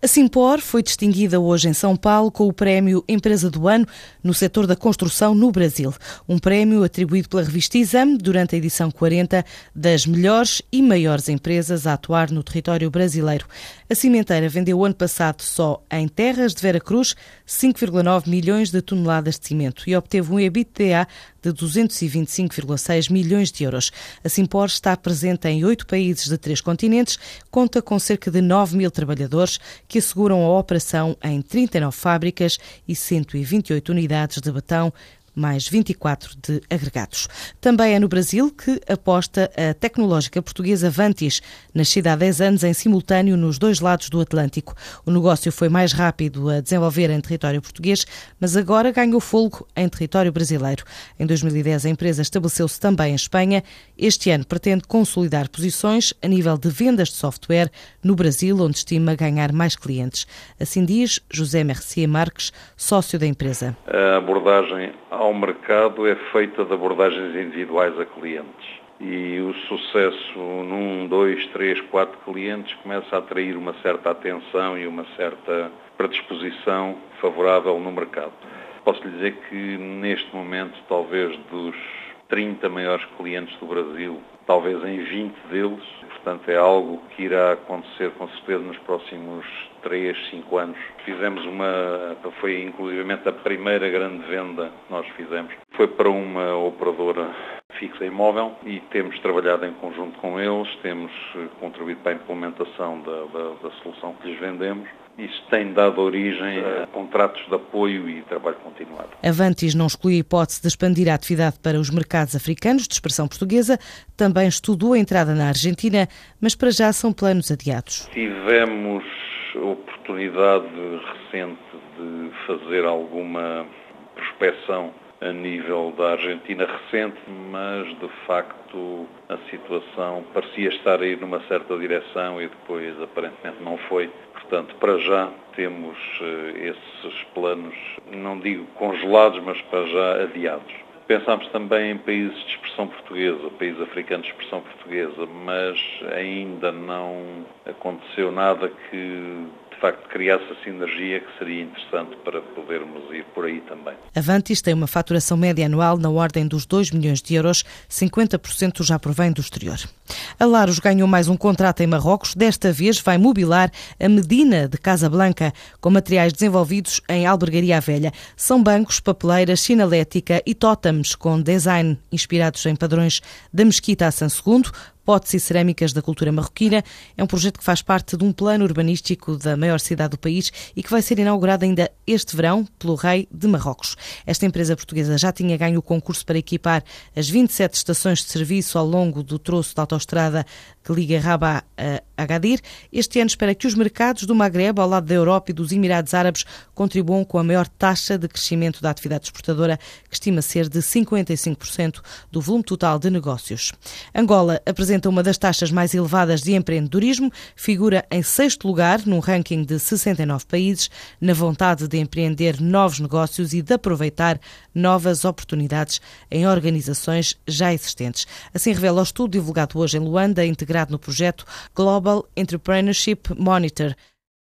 A Simpor foi distinguida hoje em São Paulo com o Prémio Empresa do Ano no setor da construção no Brasil. Um prémio atribuído pela revista Exame durante a edição 40 das melhores e maiores empresas a atuar no território brasileiro. A cimenteira vendeu ano passado só em terras de Vera Cruz 5,9 milhões de toneladas de cimento e obteve um EBITDA de 225,6 milhões de euros. A Simpor está presente em oito países de três continentes, conta com cerca de 9 mil trabalhadores que asseguram a operação em 39 fábricas e 128 unidades de betão, mais 24 de agregados. Também é no Brasil que aposta a tecnológica portuguesa Vantis, nascida há 10 anos em simultâneo nos dois lados do Atlântico. O negócio foi mais rápido a desenvolver em território português, mas agora ganhou folgo em território brasileiro. Em 2010, a empresa estabeleceu-se também em Espanha. Este ano pretende consolidar posições a nível de vendas de software no Brasil, onde estima ganhar mais clientes. Assim diz José Mercier Marques, sócio da empresa. A abordagem ao ao mercado é feita de abordagens individuais a clientes. E o sucesso num, dois, três, quatro clientes começa a atrair uma certa atenção e uma certa predisposição favorável no mercado. Posso lhe dizer que neste momento, talvez dos 30 maiores clientes do Brasil, talvez em 20 deles, portanto é algo que irá acontecer com certeza nos próximos 3, 5 anos. Fizemos uma, foi inclusivamente a primeira grande venda que nós fizemos, foi para uma operadora fixa imóvel e temos trabalhado em conjunto com eles, temos contribuído para a implementação da, da, da solução que lhes vendemos isso tem dado origem a contratos de apoio e trabalho continuado. Avantis não exclui a hipótese de expandir a atividade para os mercados africanos, de expressão portuguesa. Também estudou a entrada na Argentina, mas para já são planos adiados. Tivemos oportunidade recente de fazer alguma prospecção a nível da Argentina recente, mas de facto a situação parecia estar a ir numa certa direção e depois aparentemente não foi. Portanto, para já temos uh, esses planos, não digo congelados, mas para já adiados. Pensámos também em países de expressão portuguesa, países africanos de expressão portuguesa, mas ainda não aconteceu nada que de facto criasse a sinergia que seria interessante para podermos ir por aí também. Avantis tem uma faturação média anual na ordem dos 2 milhões de euros, 50% já provém do exterior. A Laros ganhou mais um contrato em Marrocos, desta vez vai mobilar a Medina de Casablanca, com materiais desenvolvidos em albergaria velha. São bancos, papeleiras, sinalética e tótems com design inspirados em padrões da Mesquita a São Segundo, potes e cerâmicas da cultura marroquina. É um projeto que faz parte de um plano urbanístico da maior cidade do país e que vai ser inaugurado ainda este verão pelo rei de Marrocos. Esta empresa portuguesa já tinha ganho o concurso para equipar as 27 estações de serviço ao longo do troço da autoestrada que liga Rabat a Agadir. Este ano espera que os mercados do Magreb, ao lado da Europa e dos Emirados Árabes, contribuam com a maior taxa de crescimento da atividade exportadora, que estima ser de 55% do volume total de negócios. Angola apresenta uma das taxas mais elevadas de empreendedorismo, figura em sexto lugar num ranking de 69 países, na vontade de empreender novos negócios e de aproveitar novas oportunidades em organizações já existentes. Assim revela o estudo divulgado hoje em Luanda, integrado no projeto Global Entrepreneurship Monitor,